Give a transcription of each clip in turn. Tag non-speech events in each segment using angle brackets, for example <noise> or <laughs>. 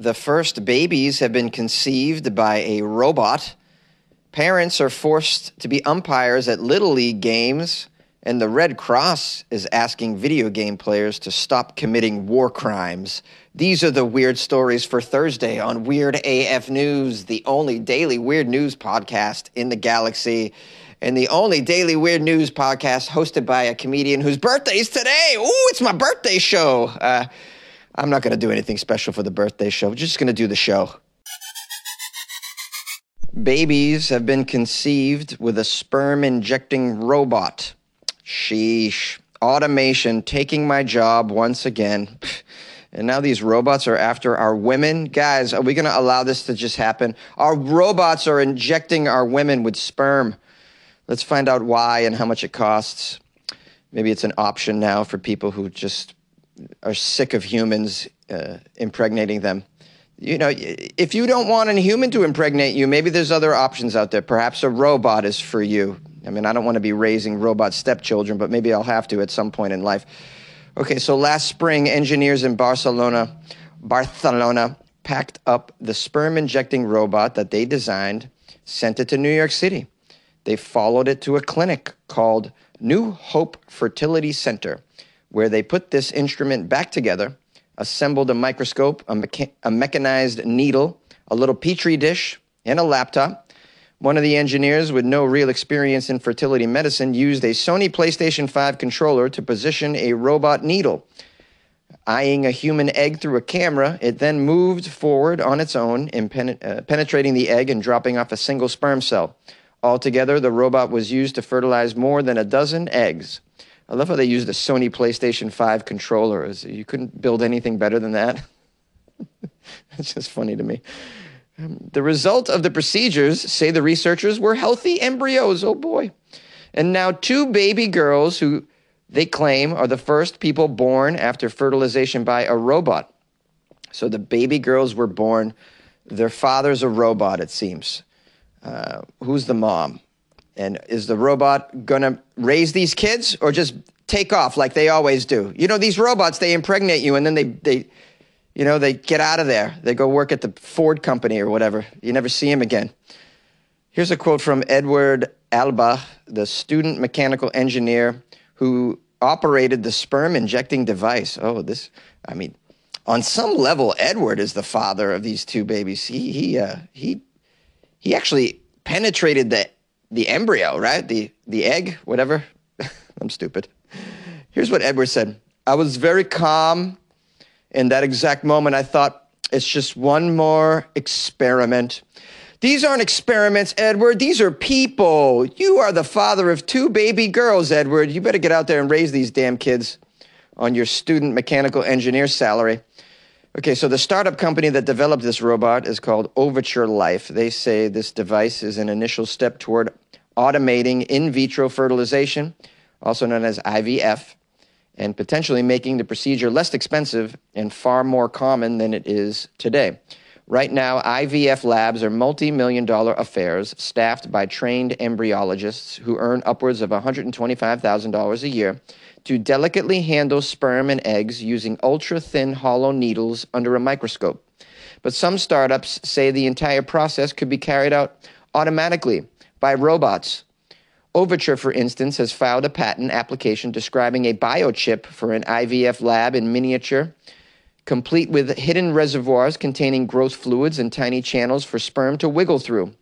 The first babies have been conceived by a robot. Parents are forced to be umpires at Little League games. And the Red Cross is asking video game players to stop committing war crimes. These are the weird stories for Thursday on Weird AF News, the only daily weird news podcast in the galaxy, and the only daily weird news podcast hosted by a comedian whose birthday is today. Ooh, it's my birthday show. Uh, I'm not going to do anything special for the birthday show, just going to do the show. Babies have been conceived with a sperm injecting robot. Sheesh. Automation taking my job once again. <sighs> And now these robots are after our women. Guys, are we going to allow this to just happen? Our robots are injecting our women with sperm. Let's find out why and how much it costs. Maybe it's an option now for people who just are sick of humans uh, impregnating them. You know, if you don't want a human to impregnate you, maybe there's other options out there. Perhaps a robot is for you. I mean, I don't want to be raising robot stepchildren, but maybe I'll have to at some point in life. Okay, so last spring, engineers in Barcelona, Barcelona packed up the sperm injecting robot that they designed, sent it to New York City. They followed it to a clinic called New Hope Fertility Center, where they put this instrument back together, assembled a microscope, a, mecha- a mechanized needle, a little petri dish, and a laptop one of the engineers with no real experience in fertility medicine used a Sony PlayStation 5 controller to position a robot needle. Eyeing a human egg through a camera, it then moved forward on its own, pen- uh, penetrating the egg and dropping off a single sperm cell. Altogether, the robot was used to fertilize more than a dozen eggs. I love how they used a Sony PlayStation 5 controller. You couldn't build anything better than that. <laughs> it's just funny to me. The result of the procedures, say the researchers, were healthy embryos. Oh boy. And now two baby girls who they claim are the first people born after fertilization by a robot. So the baby girls were born, their father's a robot, it seems. Uh, who's the mom? And is the robot going to raise these kids or just take off like they always do? You know, these robots, they impregnate you and then they, they, you know, they get out of there. They go work at the Ford company or whatever. You never see them again. Here's a quote from Edward Alba, the student mechanical engineer who operated the sperm injecting device. Oh, this, I mean, on some level, Edward is the father of these two babies. He, he, uh, he, he actually penetrated the, the embryo, right? The, the egg, whatever. <laughs> I'm stupid. Here's what Edward said I was very calm in that exact moment, I thought, it's just one more experiment. These aren't experiments, Edward. These are people. You are the father of two baby girls, Edward. You better get out there and raise these damn kids on your student mechanical engineer salary. Okay, so the startup company that developed this robot is called Overture Life. They say this device is an initial step toward automating in vitro fertilization, also known as IVF and potentially making the procedure less expensive and far more common than it is today. Right now, IVF labs are multi million dollar affairs staffed by trained embryologists who earn upwards of $125,000 a year to delicately handle sperm and eggs using ultra thin hollow needles under a microscope. But some startups say the entire process could be carried out automatically by robots Overture, for instance, has filed a patent application describing a biochip for an IVF lab in miniature, complete with hidden reservoirs containing growth fluids and tiny channels for sperm to wiggle through.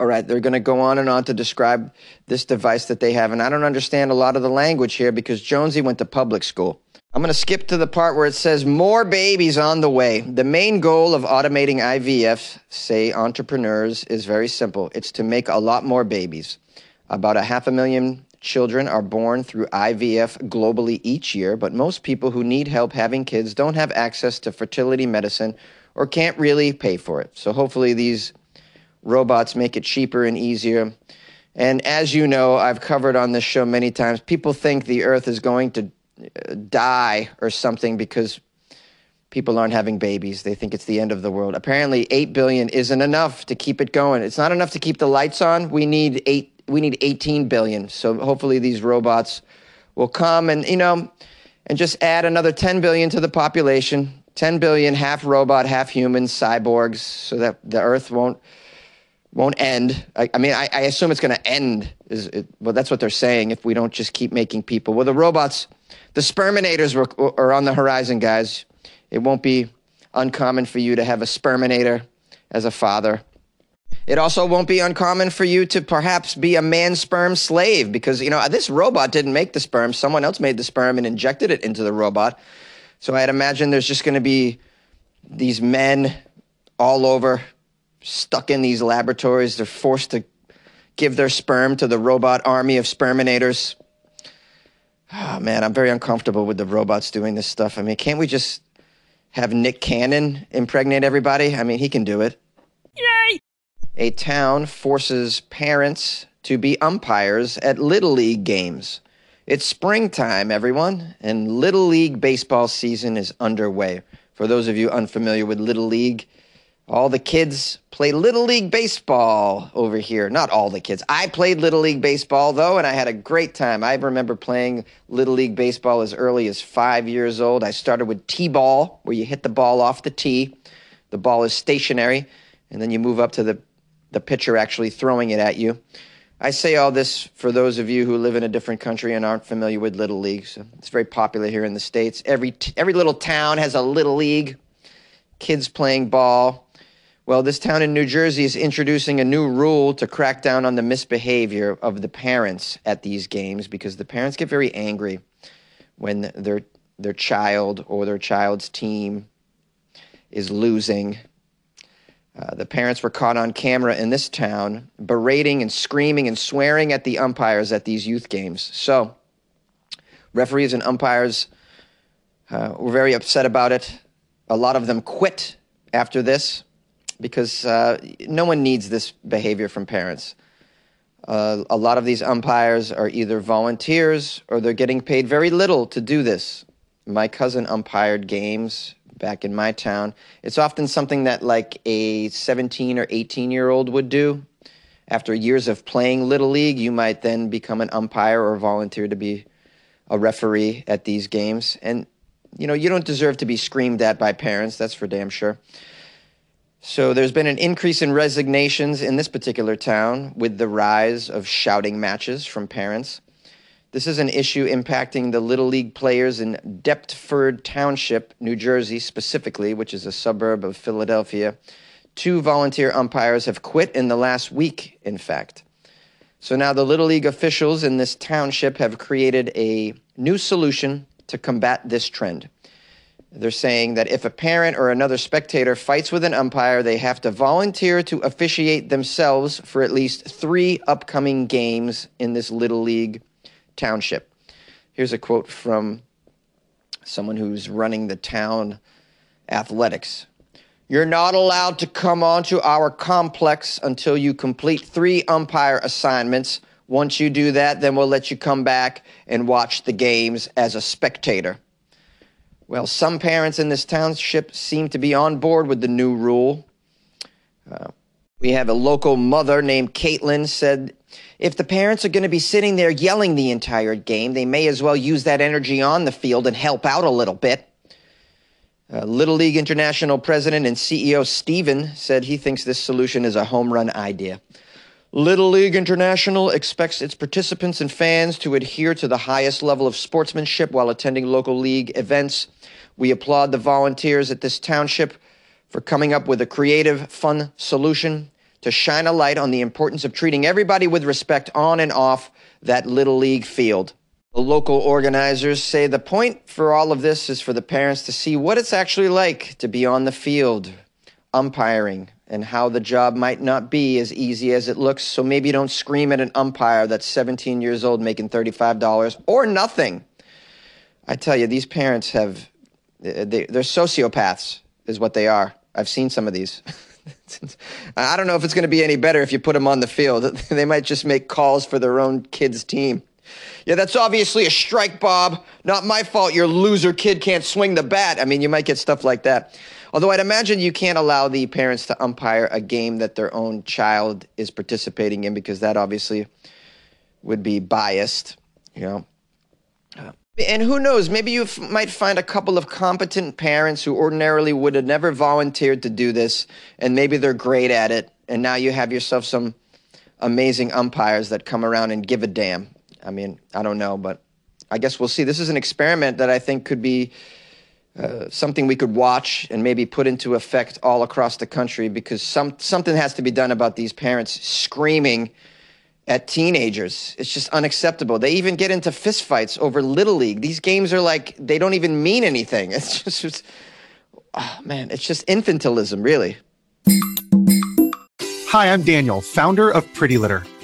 All right, they're going to go on and on to describe this device that they have. And I don't understand a lot of the language here because Jonesy went to public school. I'm going to skip to the part where it says more babies on the way. The main goal of automating IVF, say entrepreneurs, is very simple it's to make a lot more babies. About a half a million children are born through IVF globally each year, but most people who need help having kids don't have access to fertility medicine or can't really pay for it. So hopefully these robots make it cheaper and easier. And as you know, I've covered on this show many times, people think the earth is going to uh, die or something because people aren't having babies. They think it's the end of the world. Apparently, 8 billion isn't enough to keep it going. It's not enough to keep the lights on. We need 8 we need 18 billion. So hopefully these robots will come and, you know, and just add another 10 billion to the population 10 billion, half robot, half human, cyborgs, so that the Earth won't won't end. I, I mean, I, I, assume it's going to end. Is it, well, that's what they're saying. If we don't just keep making people, well, the robots, the sperminators were, are on the horizon, guys. It won't be uncommon for you to have a sperminator as a father. It also won't be uncommon for you to perhaps be a man sperm slave because, you know, this robot didn't make the sperm. Someone else made the sperm and injected it into the robot. So I'd imagine there's just going to be these men all over stuck in these laboratories. They're forced to give their sperm to the robot army of sperminators. Oh, man, I'm very uncomfortable with the robots doing this stuff. I mean, can't we just have Nick Cannon impregnate everybody? I mean, he can do it. Yay! A town forces parents to be umpires at Little League games. It's springtime, everyone, and Little League baseball season is underway. For those of you unfamiliar with Little League, all the kids play Little League Baseball over here. Not all the kids. I played Little League Baseball, though, and I had a great time. I remember playing Little League Baseball as early as five years old. I started with T ball, where you hit the ball off the tee. The ball is stationary, and then you move up to the, the pitcher actually throwing it at you. I say all this for those of you who live in a different country and aren't familiar with Little League. So it's very popular here in the States. Every, every little town has a Little League, kids playing ball well, this town in New Jersey is introducing a new rule to crack down on the misbehavior of the parents at these games because the parents get very angry when their their child or their child's team is losing. Uh, the parents were caught on camera in this town berating and screaming and swearing at the umpires at these youth games. So, referees and umpires uh, were very upset about it. A lot of them quit after this because uh, no one needs this behavior from parents. Uh, a lot of these umpires are either volunteers or they're getting paid very little to do this. My cousin umpired games back in my town. It's often something that like a 17 or 18 year old would do. After years of playing Little League, you might then become an umpire or volunteer to be a referee at these games. And, you know, you don't deserve to be screamed at by parents, that's for damn sure. So there's been an increase in resignations in this particular town with the rise of shouting matches from parents. This is an issue impacting the Little League players in Deptford Township, New Jersey, specifically, which is a suburb of Philadelphia. Two volunteer umpires have quit in the last week, in fact. So now the Little League officials in this township have created a new solution to combat this trend. They're saying that if a parent or another spectator fights with an umpire, they have to volunteer to officiate themselves for at least three upcoming games in this Little League township. Here's a quote from someone who's running the town athletics. You're not allowed to come onto our complex until you complete three umpire assignments. Once you do that, then we'll let you come back and watch the games as a spectator. Well, some parents in this township seem to be on board with the new rule. Uh, we have a local mother named Caitlin said, if the parents are going to be sitting there yelling the entire game, they may as well use that energy on the field and help out a little bit. Uh, Little League International president and CEO Steven said he thinks this solution is a home run idea. Little League International expects its participants and fans to adhere to the highest level of sportsmanship while attending local league events. We applaud the volunteers at this township for coming up with a creative, fun solution to shine a light on the importance of treating everybody with respect on and off that Little League field. The local organizers say the point for all of this is for the parents to see what it's actually like to be on the field, umpiring, and how the job might not be as easy as it looks. So maybe don't scream at an umpire that's 17 years old making $35 or nothing. I tell you, these parents have, eh, they, they're sociopaths, is what they are. I've seen some of these. <laughs> I don't know if it's going to be any better if you put them on the field. <laughs> they might just make calls for their own kid's team. Yeah, that's obviously a strike, Bob. Not my fault your loser kid can't swing the bat. I mean, you might get stuff like that. Although I'd imagine you can't allow the parents to umpire a game that their own child is participating in because that obviously would be biased, you know. Uh, And who knows, maybe you f- might find a couple of competent parents who ordinarily would have never volunteered to do this, and maybe they're great at it. And now you have yourself some amazing umpires that come around and give a damn. I mean, I don't know, but I guess we'll see. This is an experiment that I think could be uh, something we could watch and maybe put into effect all across the country because some something has to be done about these parents screaming at teenagers. It's just unacceptable. They even get into fistfights over little league. These games are like they don't even mean anything. <laughs> It's just, just oh man, it's just infantilism, really. Hi, I'm Daniel, founder of Pretty Litter.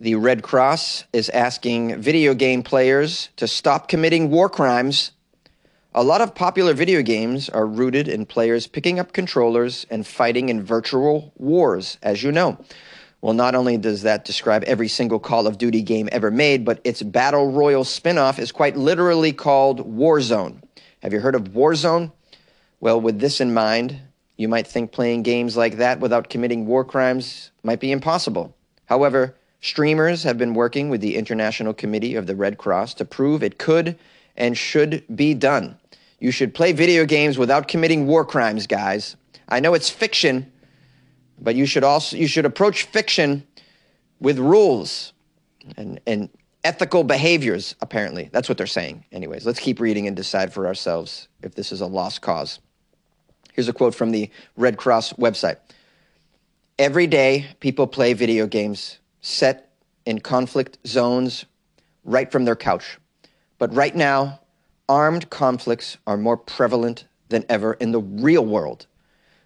The Red Cross is asking video game players to stop committing war crimes. A lot of popular video games are rooted in players picking up controllers and fighting in virtual wars, as you know. Well, not only does that describe every single Call of Duty game ever made, but its Battle Royale spin-off is quite literally called Warzone. Have you heard of Warzone? Well, with this in mind, you might think playing games like that without committing war crimes might be impossible. However, streamers have been working with the International Committee of the Red Cross to prove it could and should be done. You should play video games without committing war crimes, guys. I know it's fiction, but you should also you should approach fiction with rules and and ethical behaviors apparently that's what they're saying anyways let's keep reading and decide for ourselves if this is a lost cause here's a quote from the red cross website every day people play video games set in conflict zones right from their couch but right now armed conflicts are more prevalent than ever in the real world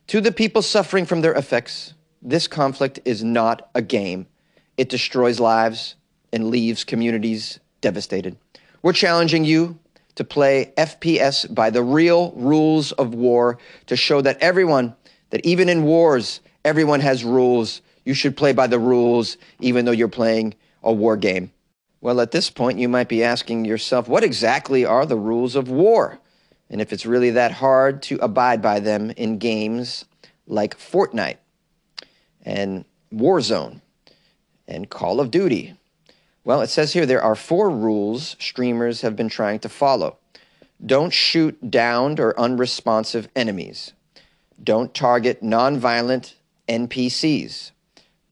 to the people suffering from their effects, this conflict is not a game. It destroys lives and leaves communities devastated. We're challenging you to play FPS by the real rules of war to show that everyone, that even in wars, everyone has rules. You should play by the rules, even though you're playing a war game. Well, at this point, you might be asking yourself, what exactly are the rules of war? and if it's really that hard to abide by them in games like Fortnite and Warzone and Call of Duty. Well, it says here there are four rules streamers have been trying to follow. Don't shoot downed or unresponsive enemies. Don't target nonviolent NPCs.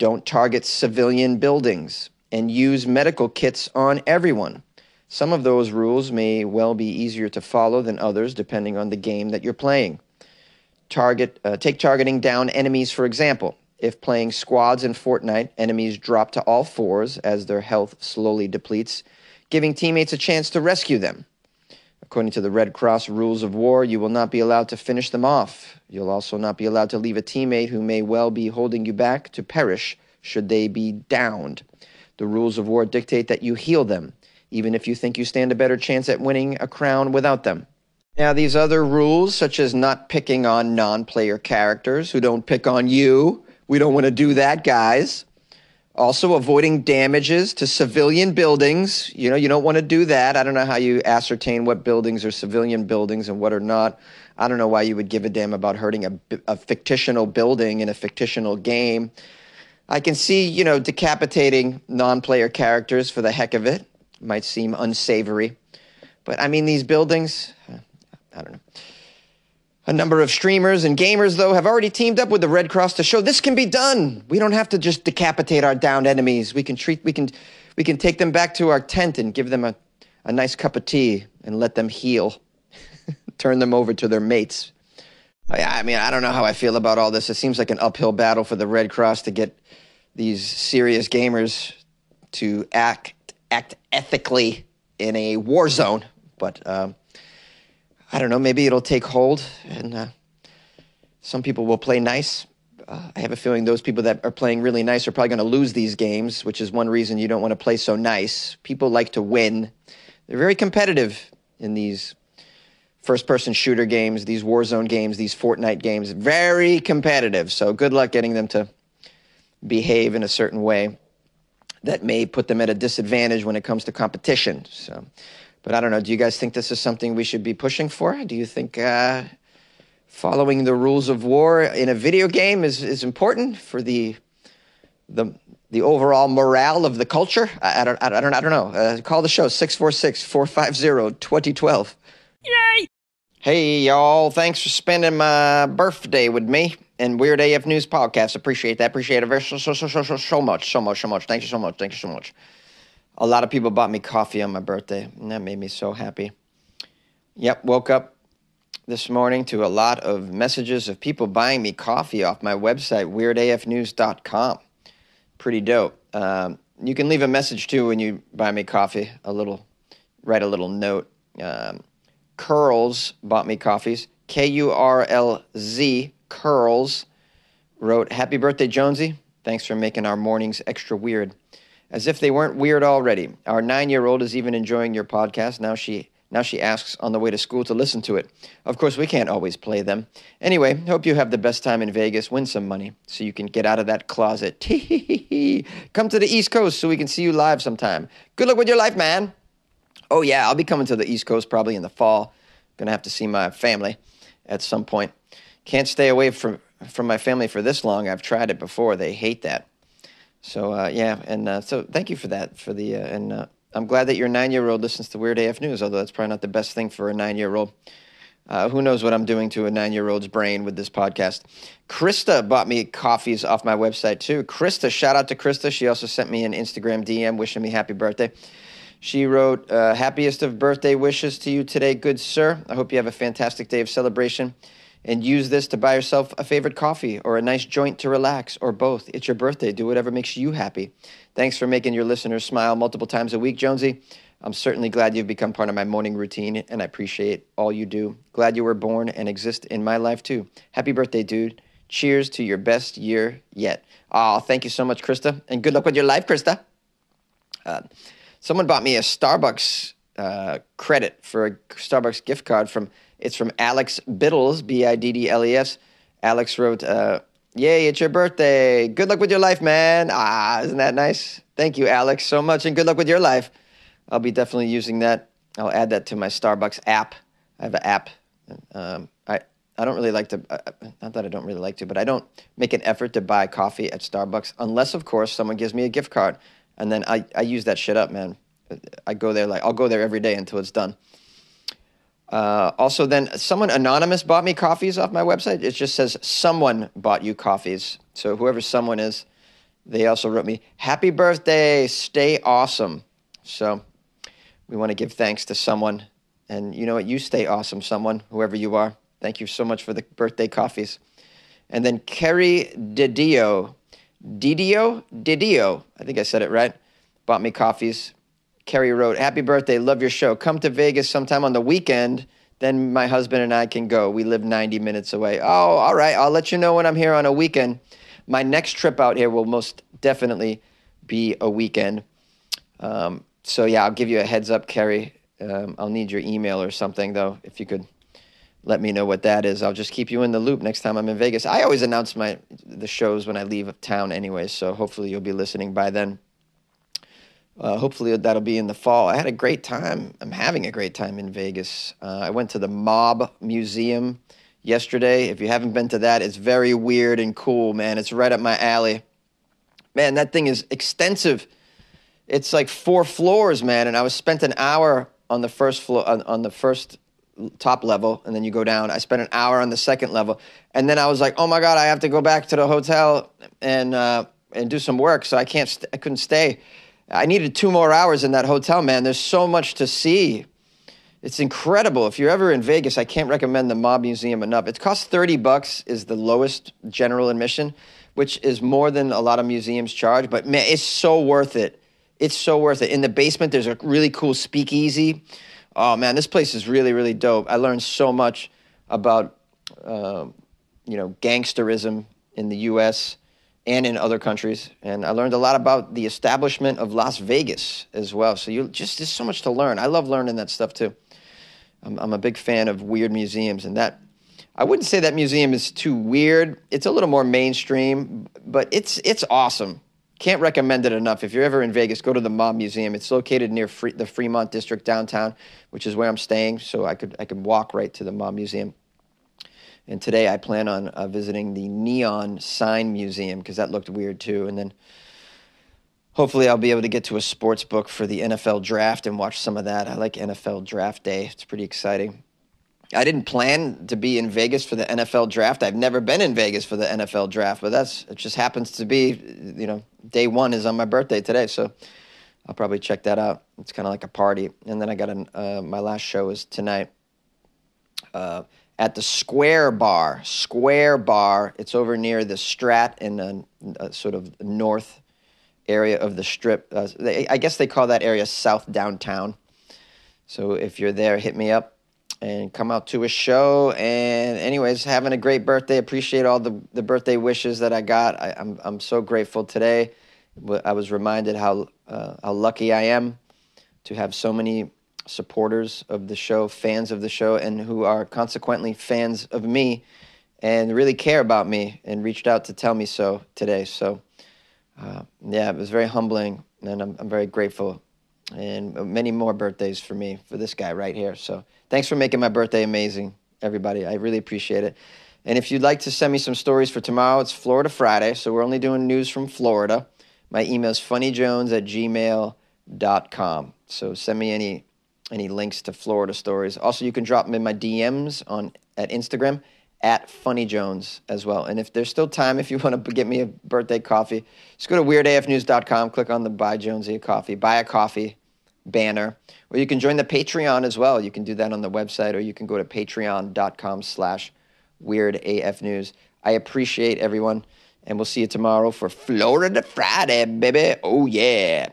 Don't target civilian buildings. And use medical kits on everyone. Some of those rules may well be easier to follow than others depending on the game that you're playing. Target, uh, take targeting down enemies, for example. If playing squads in Fortnite, enemies drop to all fours as their health slowly depletes, giving teammates a chance to rescue them. According to the Red Cross rules of war, you will not be allowed to finish them off. You'll also not be allowed to leave a teammate who may well be holding you back to perish should they be downed. The rules of war dictate that you heal them even if you think you stand a better chance at winning a crown without them. Now, these other rules, such as not picking on non player characters who don't pick on you, we don't want to do that, guys. Also, avoiding damages to civilian buildings. You know, you don't want to do that. I don't know how you ascertain what buildings are civilian buildings and what are not. I don't know why you would give a damn about hurting a, a fictional building in a fictional game. I can see, you know, decapitating non player characters for the heck of it might seem unsavory. But I mean, these buildings, I don't know. A number of streamers and gamers, though, have already teamed up with the Red Cross to show this can be done. We don't have to just decapitate our downed enemies. We can treat, we can, we can take them back to our tent and give them a, a nice cup of tea and let them heal. <laughs> Turn them over to their mates. I mean, I don't know how I feel about all this. It seems like an uphill battle for the Red Cross to get these serious gamers to act act ethically in a war zone. But um, I don't know, maybe it'll take hold and uh, some people will play nice. Uh, I have a feeling those people that are playing really nice are probably going to lose these games, which is one reason you don't want to play so nice. People like to win. They're very competitive in these first person shooter games, these Warzone games, these Fortnite games, very competitive. So good luck getting them to behave in a certain way that may put them at a disadvantage when it comes to competition. So, but I don't know. Do you guys think this is something we should be pushing for? Do you think uh, following the rules of war in a video game is, is important for the the the overall morale of the culture? I, I don't, I don't, I don't know. Uh, call the show 646 450 2012. Yay! Hey, y'all. Thanks for spending my birthday with me and Weird AF News Podcast. Appreciate that. Appreciate it very so, so, so, so, so, so much. So much, so much. Thank you so much. Thank you so much. A lot of people bought me coffee on my birthday, and that made me so happy. Yep, woke up this morning to a lot of messages of people buying me coffee off my website, weirdafnews.com pretty dope. Um, you can leave a message too when you buy me coffee. A little, write a little note. Um, Kurlz bought me coffees. K U R L Z Kurlz wrote, "Happy birthday, Jonesy! Thanks for making our mornings extra weird." As if they weren't weird already. Our nine-year-old is even enjoying your podcast. Now she now she asks on the way to school to listen to it. Of course, we can't always play them. Anyway, hope you have the best time in Vegas. Win some money so you can get out of that closet. <laughs> Come to the East Coast so we can see you live sometime. Good luck with your life, man. Oh, yeah, I'll be coming to the East Coast probably in the fall. Gonna have to see my family at some point. Can't stay away from, from my family for this long. I've tried it before. They hate that. So, uh, yeah, and uh, so thank you for that. For the, uh, and, uh, I'm glad that your nine year old listens to Weird AF News, although that's probably not the best thing for a nine year old. Uh, who knows what I'm doing to a nine year old's brain with this podcast? Krista bought me coffees off my website too. Krista, shout out to Krista. She also sent me an Instagram DM wishing me happy birthday. She wrote, uh, Happiest of birthday wishes to you today, good sir. I hope you have a fantastic day of celebration and use this to buy yourself a favorite coffee or a nice joint to relax or both. It's your birthday. Do whatever makes you happy. Thanks for making your listeners smile multiple times a week, Jonesy. I'm certainly glad you've become part of my morning routine and I appreciate all you do. Glad you were born and exist in my life too. Happy birthday, dude. Cheers to your best year yet. Oh, thank you so much, Krista. And good luck with your life, Krista. Uh, someone bought me a Starbucks uh, credit for a Starbucks gift card from it's from Alex Biddles, B I D D L E S. Alex wrote, uh, Yay, it's your birthday. Good luck with your life, man. Ah, isn't that nice? Thank you, Alex, so much, and good luck with your life. I'll be definitely using that. I'll add that to my Starbucks app. I have an app. Um, I, I don't really like to, uh, not that I don't really like to, but I don't make an effort to buy coffee at Starbucks unless, of course, someone gives me a gift card. And then I, I use that shit up, man. I go there like, I'll go there every day until it's done. Uh, also, then someone anonymous bought me coffees off my website. It just says someone bought you coffees. So whoever someone is, they also wrote me happy birthday, stay awesome. So we want to give thanks to someone, and you know what? You stay awesome, someone, whoever you are. Thank you so much for the birthday coffees. And then Kerry Didio, Didio, Didio, I think I said it right, bought me coffees. Kerry wrote, Happy birthday, love your show. Come to Vegas sometime on the weekend. Then my husband and I can go. We live 90 minutes away. Oh, all right. I'll let you know when I'm here on a weekend. My next trip out here will most definitely be a weekend. Um, so, yeah, I'll give you a heads up, Kerry. Um, I'll need your email or something, though, if you could let me know what that is. I'll just keep you in the loop next time I'm in Vegas. I always announce my the shows when I leave town anyway, so hopefully you'll be listening by then. Uh, hopefully that'll be in the fall. I had a great time. I'm having a great time in Vegas. Uh, I went to the Mob Museum yesterday. If you haven't been to that, it's very weird and cool, man. It's right up my alley. Man, that thing is extensive. It's like four floors, man. And I was spent an hour on the first floor on, on the first top level, and then you go down. I spent an hour on the second level, and then I was like, "Oh my god, I have to go back to the hotel and uh, and do some work." So I can't. St- I couldn't stay. I needed two more hours in that hotel, man. There's so much to see. It's incredible. If you're ever in Vegas, I can't recommend the Mob Museum enough. It costs 30 bucks is the lowest general admission, which is more than a lot of museums charge, but man, it's so worth it. It's so worth it. In the basement, there's a really cool speakeasy. Oh man, this place is really, really dope. I learned so much about, uh, you know, gangsterism in the U.S and in other countries. And I learned a lot about the establishment of Las Vegas as well. So you just there's so much to learn. I love learning that stuff too. I'm, I'm a big fan of weird museums, and that I wouldn't say that museum is too weird. It's a little more mainstream, but it's it's awesome. Can't recommend it enough. If you're ever in Vegas, go to the Mob Museum. It's located near Fre- the Fremont District downtown, which is where I'm staying. So I could I could walk right to the Mob Museum. And today I plan on uh, visiting the Neon Sign Museum because that looked weird too. And then hopefully I'll be able to get to a sports book for the NFL draft and watch some of that. I like NFL draft day. It's pretty exciting. I didn't plan to be in Vegas for the NFL draft. I've never been in Vegas for the NFL draft, but that's it just happens to be, you know, day one is on my birthday today, so I'll probably check that out. It's kind of like a party. And then I got an, uh, my last show is tonight uh, at the Square Bar. Square Bar. It's over near the Strat in a, a sort of north area of the Strip. Uh, they, I guess they call that area South Downtown. So if you're there, hit me up and come out to a show. And anyways, having a great birthday. Appreciate all the, the birthday wishes that I got. I, am I'm, I'm so grateful today. I was reminded how uh, how lucky I am to have so many supporters of the show, fans of the show, and who are consequently fans of me and really care about me and reached out to tell me so today. So, uh, yeah, it was very humbling, and I'm, I'm very grateful. And many more birthdays for me, for this guy right here. So, thanks for making my birthday amazing, everybody. I really appreciate it. And if you'd like to send me some stories for tomorrow, it's Florida Friday, so we're only doing news from Florida. My email is funnyjones at gmail.com. So send me any any links to Florida stories. Also, you can drop them in my DMs on at Instagram at Funny Jones as well. And if there's still time, if you want to get me a birthday coffee, just go to weirdafnews.com, click on the Buy Jonesy a Coffee, buy a coffee banner, or you can join the Patreon as well. You can do that on the website, or you can go to patreon.com slash weirdafnews. I appreciate everyone, and we'll see you tomorrow for Florida Friday, baby. Oh, yeah.